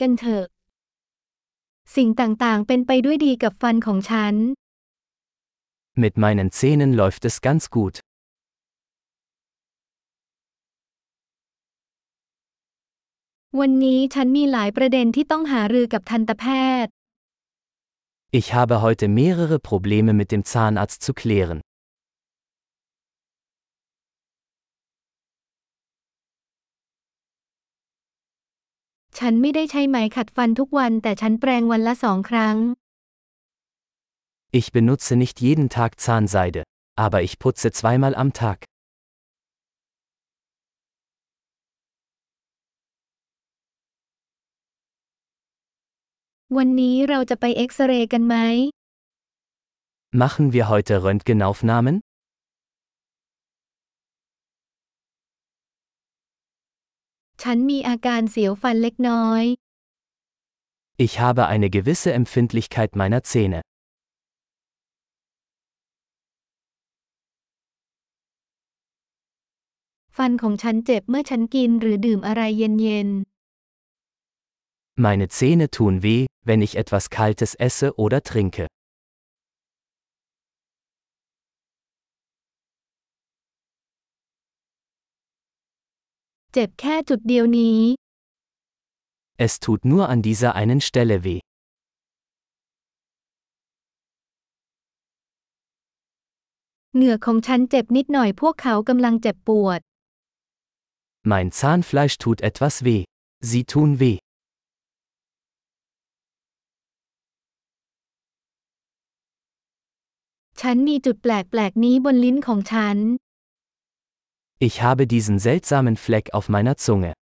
กันเถอะ สิ่งต่างๆ เป็นไปด้วยดีกับฟันของฉัน Mit meinen Zähnen läuft es ganz gut. วันนี้ฉันมีหลายประเด็นที่ต้องหารือกับทันตแพทย์ Ich habe heute mehrere Probleme mit dem Zahnarzt zu klären. ฉันไม่ได้ใช้ไหมขัดฟันทุกวันแต่ฉันแปรงวันละสองครั้ง Ich benutze nicht jeden Tag Zahnseide, aber ich putze zweimal am Tag. วันนี้เราจะไปเอ็กซเรย์กันไหม Machen wir heute Röntgenaufnahmen? ฉันมีอาการเสียวฟันเล็กน้อย Ich habe eine gewisse Empfindlichkeit meiner Zähne. ฟันของฉันเจ็บเมื่อฉันกินหรือดื่มอะไรเย็น Meine Zähne tun weh, wenn ich etwas Kaltes esse oder trinke. เจ็บแค่จุดเดียวนี้ Es tut nur an dieser einen Stelle weh. เหงือกของฉันเจ็บนิดหน่อยพวกเขากำลังเจ็บปวด Mein Zahnfleisch tut etwas weh. Sie tun weh. ฉันมีจุดแปลกๆนี้บนลิ้นของฉัน Ich habe diesen seltsamen Fleck auf meiner Zunge.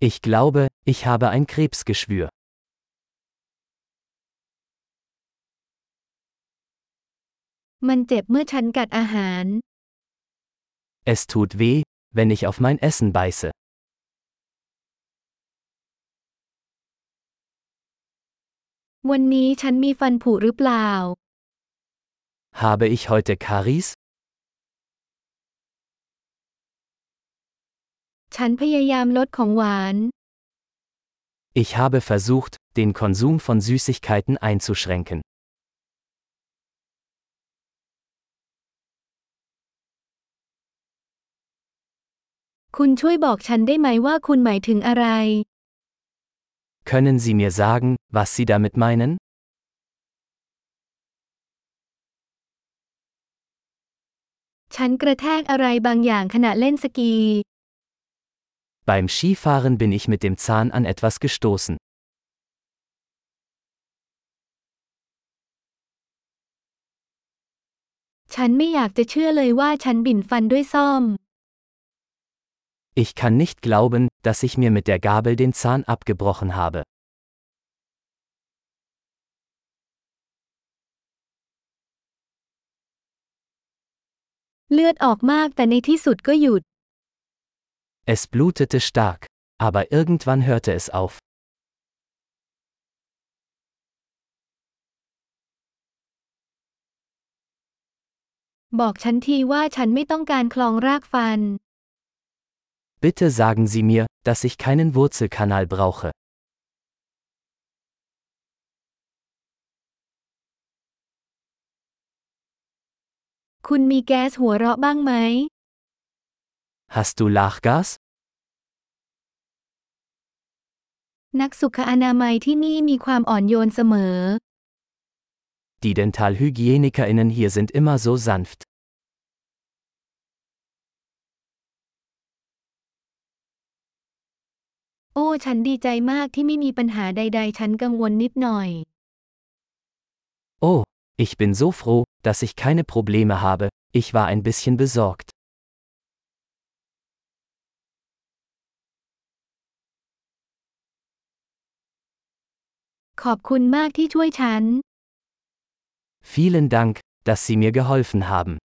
Ich glaube, ich habe ein Krebsgeschwür. Es tut weh, wenn ich auf mein Essen beiße. วันนี้ฉันมีฟันผุหรือเปล่า Habe ich heute Karies? ฉันพยายามลดของหวาน Ich habe versucht, den Konsum von Süßigkeiten einzuschränken. คุณช่วยบอกฉันได้ไหมว่าคุณหมายถึงอะไร Können Sie mir sagen, was Sie damit meinen? Beim Skifahren bin ich mit dem Zahn an etwas gestoßen. Ich kann nicht glauben, dass ich mir mit der Gabel den Zahn abgebrochen habe. เลือดออกมากแต่ในที่สุดก็หยุด Es blutete stark, aber irgendwann hörte es auf. บอกฉันทีว่าฉันไม่ต้องการคลองรากฟัน Bitte sagen Sie mir, dass ich keinen Wurzelkanal brauche. คุณมีแก๊สหัวเราะบ้างไหม Hast du Lachgas? นักสุขอนามัยที่นี่มีความอ่อนโยนเสมอ Die DentalhygienikerInnen hier sind immer so sanft. โอ้ฉันดีใจมากที่ไม่มีปัญหาใด ๆ ฉันกังวลนิดหน่อย Oh, ich bin so froh, dass ich keine Probleme habe, ich war ein bisschen besorgt. Vielen Dank, dass Sie mir geholfen haben.